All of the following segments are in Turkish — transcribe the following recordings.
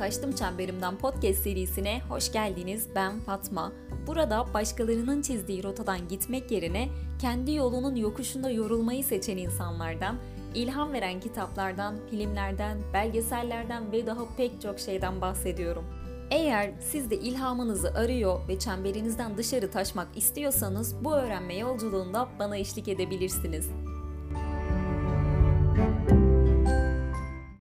Taştım Çemberimden podcast serisine hoş geldiniz. Ben Fatma. Burada başkalarının çizdiği rotadan gitmek yerine kendi yolunun yokuşunda yorulmayı seçen insanlardan, ilham veren kitaplardan, filmlerden, belgesellerden ve daha pek çok şeyden bahsediyorum. Eğer siz de ilhamınızı arıyor ve çemberinizden dışarı taşmak istiyorsanız bu öğrenme yolculuğunda bana eşlik edebilirsiniz.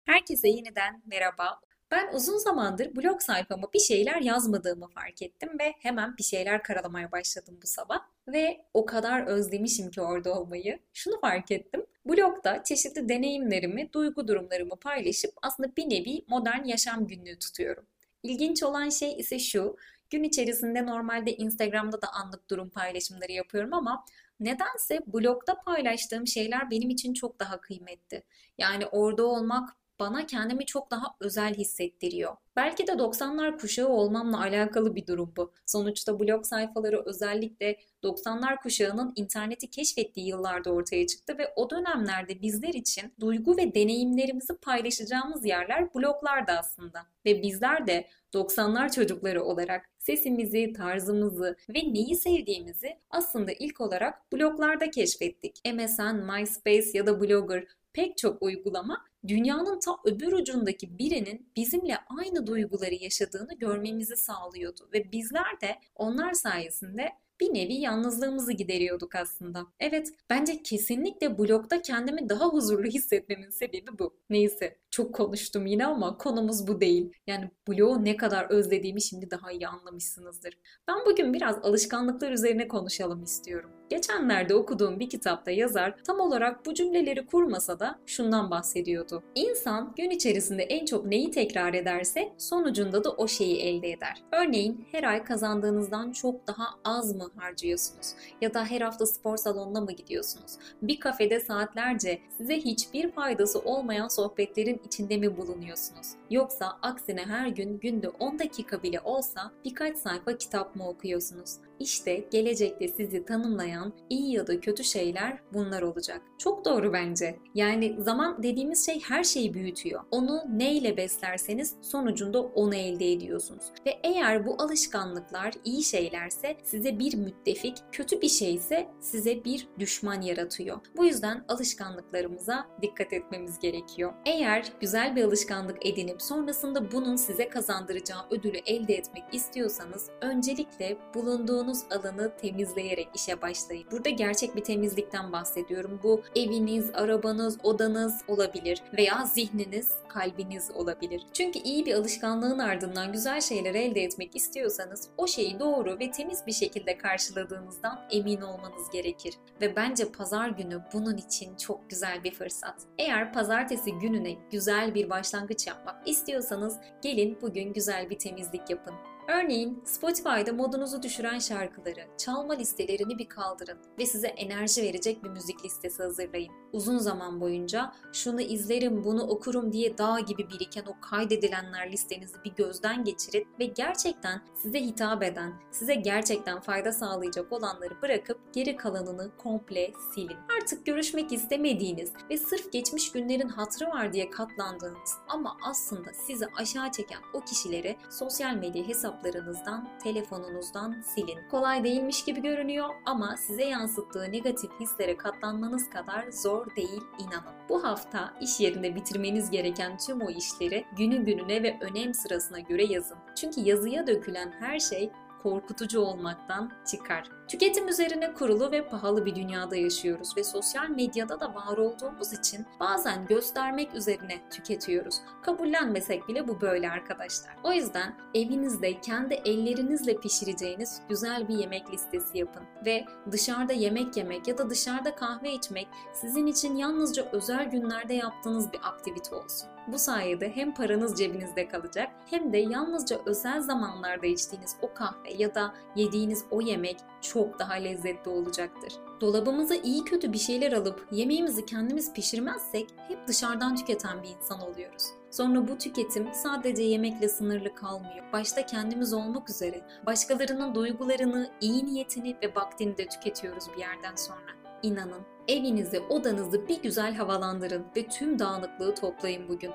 Herkese yeniden merhaba. Ben uzun zamandır blog sayfama bir şeyler yazmadığımı fark ettim ve hemen bir şeyler karalamaya başladım bu sabah. Ve o kadar özlemişim ki orada olmayı. Şunu fark ettim. Blogda çeşitli deneyimlerimi, duygu durumlarımı paylaşıp aslında bir nevi modern yaşam günlüğü tutuyorum. İlginç olan şey ise şu. Gün içerisinde normalde Instagram'da da anlık durum paylaşımları yapıyorum ama nedense blogda paylaştığım şeyler benim için çok daha kıymetli. Yani orada olmak bana kendimi çok daha özel hissettiriyor. Belki de 90'lar kuşağı olmamla alakalı bir durum bu. Sonuçta blog sayfaları özellikle 90'lar kuşağının interneti keşfettiği yıllarda ortaya çıktı ve o dönemlerde bizler için duygu ve deneyimlerimizi paylaşacağımız yerler bloglardı aslında. Ve bizler de 90'lar çocukları olarak sesimizi, tarzımızı ve neyi sevdiğimizi aslında ilk olarak bloglarda keşfettik. MSN, MySpace ya da Blogger pek çok uygulama dünyanın ta öbür ucundaki birinin bizimle aynı duyguları yaşadığını görmemizi sağlıyordu ve bizler de onlar sayesinde bir nevi yalnızlığımızı gideriyorduk aslında. Evet, bence kesinlikle blogda kendimi daha huzurlu hissetmemin sebebi bu. Neyse, çok konuştum yine ama konumuz bu değil. Yani blogu ne kadar özlediğimi şimdi daha iyi anlamışsınızdır. Ben bugün biraz alışkanlıklar üzerine konuşalım istiyorum. Geçenlerde okuduğum bir kitapta yazar tam olarak bu cümleleri kurmasa da şundan bahsediyordu. İnsan gün içerisinde en çok neyi tekrar ederse sonucunda da o şeyi elde eder. Örneğin her ay kazandığınızdan çok daha az mı harcıyorsunuz? Ya da her hafta spor salonuna mı gidiyorsunuz? Bir kafede saatlerce size hiçbir faydası olmayan sohbetlerin içinde mi bulunuyorsunuz? Yoksa aksine her gün günde 10 dakika bile olsa birkaç sayfa kitap mı okuyorsunuz? İşte gelecekte sizi tanımlayan iyi ya da kötü şeyler bunlar olacak. Çok doğru bence. Yani zaman dediğimiz şey her şeyi büyütüyor. Onu neyle beslerseniz sonucunda onu elde ediyorsunuz. Ve eğer bu alışkanlıklar iyi şeylerse size bir müttefik, kötü bir şeyse size bir düşman yaratıyor. Bu yüzden alışkanlıklarımıza dikkat etmemiz gerekiyor. Eğer güzel bir alışkanlık edinip sonrasında bunun size kazandıracağı ödülü elde etmek istiyorsanız öncelikle bulunduğunuz bulunduğunuz alanı temizleyerek işe başlayın. Burada gerçek bir temizlikten bahsediyorum. Bu eviniz, arabanız, odanız olabilir veya zihniniz, kalbiniz olabilir. Çünkü iyi bir alışkanlığın ardından güzel şeyler elde etmek istiyorsanız o şeyi doğru ve temiz bir şekilde karşıladığınızdan emin olmanız gerekir. Ve bence pazar günü bunun için çok güzel bir fırsat. Eğer pazartesi gününe güzel bir başlangıç yapmak istiyorsanız gelin bugün güzel bir temizlik yapın. Örneğin Spotify'da modunuzu düşüren şarkıları, çalma listelerini bir kaldırın ve size enerji verecek bir müzik listesi hazırlayın. Uzun zaman boyunca şunu izlerim, bunu okurum diye dağ gibi biriken o kaydedilenler listenizi bir gözden geçirin ve gerçekten size hitap eden, size gerçekten fayda sağlayacak olanları bırakıp geri kalanını komple silin. Artık görüşmek istemediğiniz ve sırf geçmiş günlerin hatrı var diye katlandığınız ama aslında sizi aşağı çeken o kişileri sosyal medya hesap hesaplarınızdan, telefonunuzdan silin. Kolay değilmiş gibi görünüyor ama size yansıttığı negatif hislere katlanmanız kadar zor değil inanın. Bu hafta iş yerinde bitirmeniz gereken tüm o işleri günü gününe ve önem sırasına göre yazın. Çünkü yazıya dökülen her şey korkutucu olmaktan çıkar. Tüketim üzerine kurulu ve pahalı bir dünyada yaşıyoruz ve sosyal medyada da var olduğumuz için bazen göstermek üzerine tüketiyoruz. Kabullenmesek bile bu böyle arkadaşlar. O yüzden evinizde kendi ellerinizle pişireceğiniz güzel bir yemek listesi yapın ve dışarıda yemek yemek ya da dışarıda kahve içmek sizin için yalnızca özel günlerde yaptığınız bir aktivite olsun. Bu sayede hem paranız cebinizde kalacak hem de yalnızca özel zamanlarda içtiğiniz o kahve ya da yediğiniz o yemek çok daha lezzetli olacaktır. Dolabımıza iyi kötü bir şeyler alıp yemeğimizi kendimiz pişirmezsek hep dışarıdan tüketen bir insan oluyoruz. Sonra bu tüketim sadece yemekle sınırlı kalmıyor. Başta kendimiz olmak üzere başkalarının duygularını, iyi niyetini ve vaktini de tüketiyoruz bir yerden sonra. İnanın evinizi, odanızı bir güzel havalandırın ve tüm dağınıklığı toplayın bugün.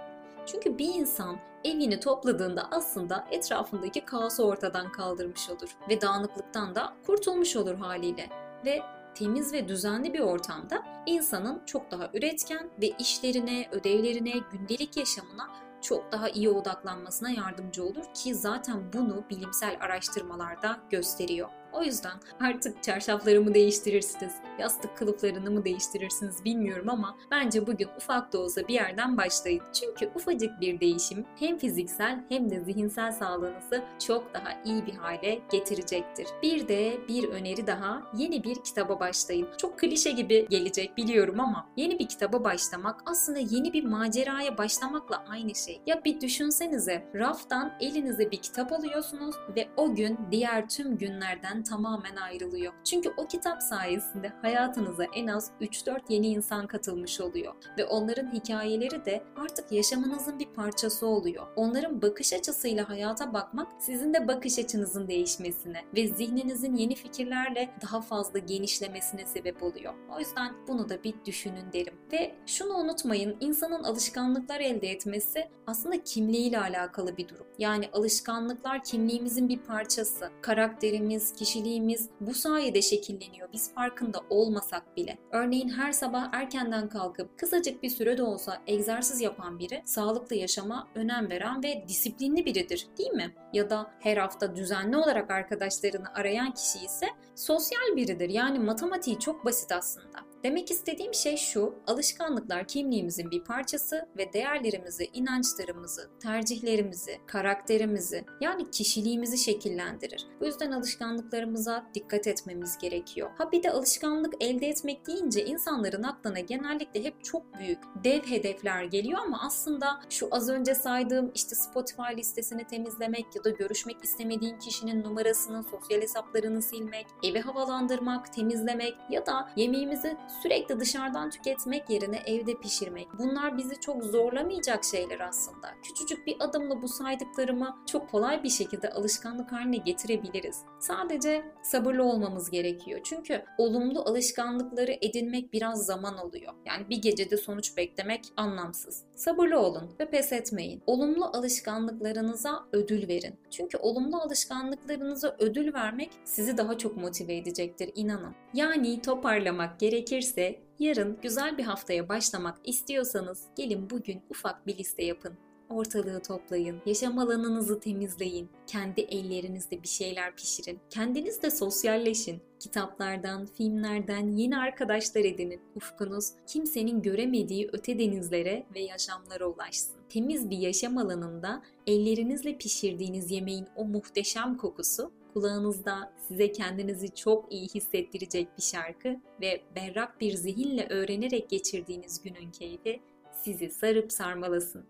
Çünkü bir insan evini topladığında aslında etrafındaki kaosu ortadan kaldırmış olur ve dağınıklıktan da kurtulmuş olur haliyle. Ve temiz ve düzenli bir ortamda insanın çok daha üretken ve işlerine, ödevlerine, gündelik yaşamına çok daha iyi odaklanmasına yardımcı olur ki zaten bunu bilimsel araştırmalarda gösteriyor. O yüzden artık çarşaflarımı değiştirirsiniz, yastık kılıflarını mı değiştirirsiniz bilmiyorum ama bence bugün ufak da olsa bir yerden başlayın. Çünkü ufacık bir değişim hem fiziksel hem de zihinsel sağlığınızı çok daha iyi bir hale getirecektir. Bir de bir öneri daha yeni bir kitaba başlayın. Çok klişe gibi gelecek biliyorum ama yeni bir kitaba başlamak aslında yeni bir maceraya başlamakla aynı şey. Ya bir düşünsenize raftan elinize bir kitap alıyorsunuz ve o gün diğer tüm günlerden tamamen ayrılıyor. Çünkü o kitap sayesinde hayatınıza en az 3-4 yeni insan katılmış oluyor ve onların hikayeleri de artık yaşamınızın bir parçası oluyor. Onların bakış açısıyla hayata bakmak sizin de bakış açınızın değişmesine ve zihninizin yeni fikirlerle daha fazla genişlemesine sebep oluyor. O yüzden bunu da bir düşünün derim. Ve şunu unutmayın, insanın alışkanlıklar elde etmesi aslında kimliğiyle alakalı bir durum. Yani alışkanlıklar kimliğimizin bir parçası. Karakterimiz, kişi kişiliğimiz bu sayede şekilleniyor biz farkında olmasak bile. Örneğin her sabah erkenden kalkıp kısacık bir süre de olsa egzersiz yapan biri sağlıklı yaşama önem veren ve disiplinli biridir değil mi? Ya da her hafta düzenli olarak arkadaşlarını arayan kişi ise sosyal biridir. Yani matematiği çok basit aslında. Demek istediğim şey şu, alışkanlıklar kimliğimizin bir parçası ve değerlerimizi, inançlarımızı, tercihlerimizi, karakterimizi yani kişiliğimizi şekillendirir. Bu yüzden alışkanlıklarımıza dikkat etmemiz gerekiyor. Ha bir de alışkanlık elde etmek deyince insanların aklına genellikle hep çok büyük, dev hedefler geliyor ama aslında şu az önce saydığım işte Spotify listesini temizlemek ya da görüşmek istemediğin kişinin numarasını, sosyal hesaplarını silmek, evi havalandırmak, temizlemek ya da yemeğimizi sürekli dışarıdan tüketmek yerine evde pişirmek. Bunlar bizi çok zorlamayacak şeyler aslında. Küçücük bir adımla bu saydıklarımı çok kolay bir şekilde alışkanlık haline getirebiliriz. Sadece sabırlı olmamız gerekiyor. Çünkü olumlu alışkanlıkları edinmek biraz zaman alıyor. Yani bir gecede sonuç beklemek anlamsız. Sabırlı olun ve pes etmeyin. Olumlu alışkanlıklarınıza ödül verin. Çünkü olumlu alışkanlıklarınıza ödül vermek sizi daha çok motive edecektir inanın. Yani toparlamak gerekirse yarın güzel bir haftaya başlamak istiyorsanız gelin bugün ufak bir liste yapın. Ortalığı toplayın, yaşam alanınızı temizleyin, kendi ellerinizle bir şeyler pişirin, kendiniz de sosyalleşin. Kitaplardan, filmlerden yeni arkadaşlar edinin. Ufkunuz kimsenin göremediği öte denizlere ve yaşamlara ulaşsın. Temiz bir yaşam alanında ellerinizle pişirdiğiniz yemeğin o muhteşem kokusu kulağınızda size kendinizi çok iyi hissettirecek bir şarkı ve berrak bir zihinle öğrenerek geçirdiğiniz günün keyfi sizi sarıp sarmalasın.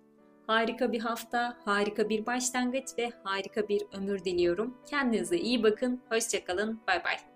Harika bir hafta, harika bir başlangıç ve harika bir ömür diliyorum. Kendinize iyi bakın, hoşçakalın, bay bay.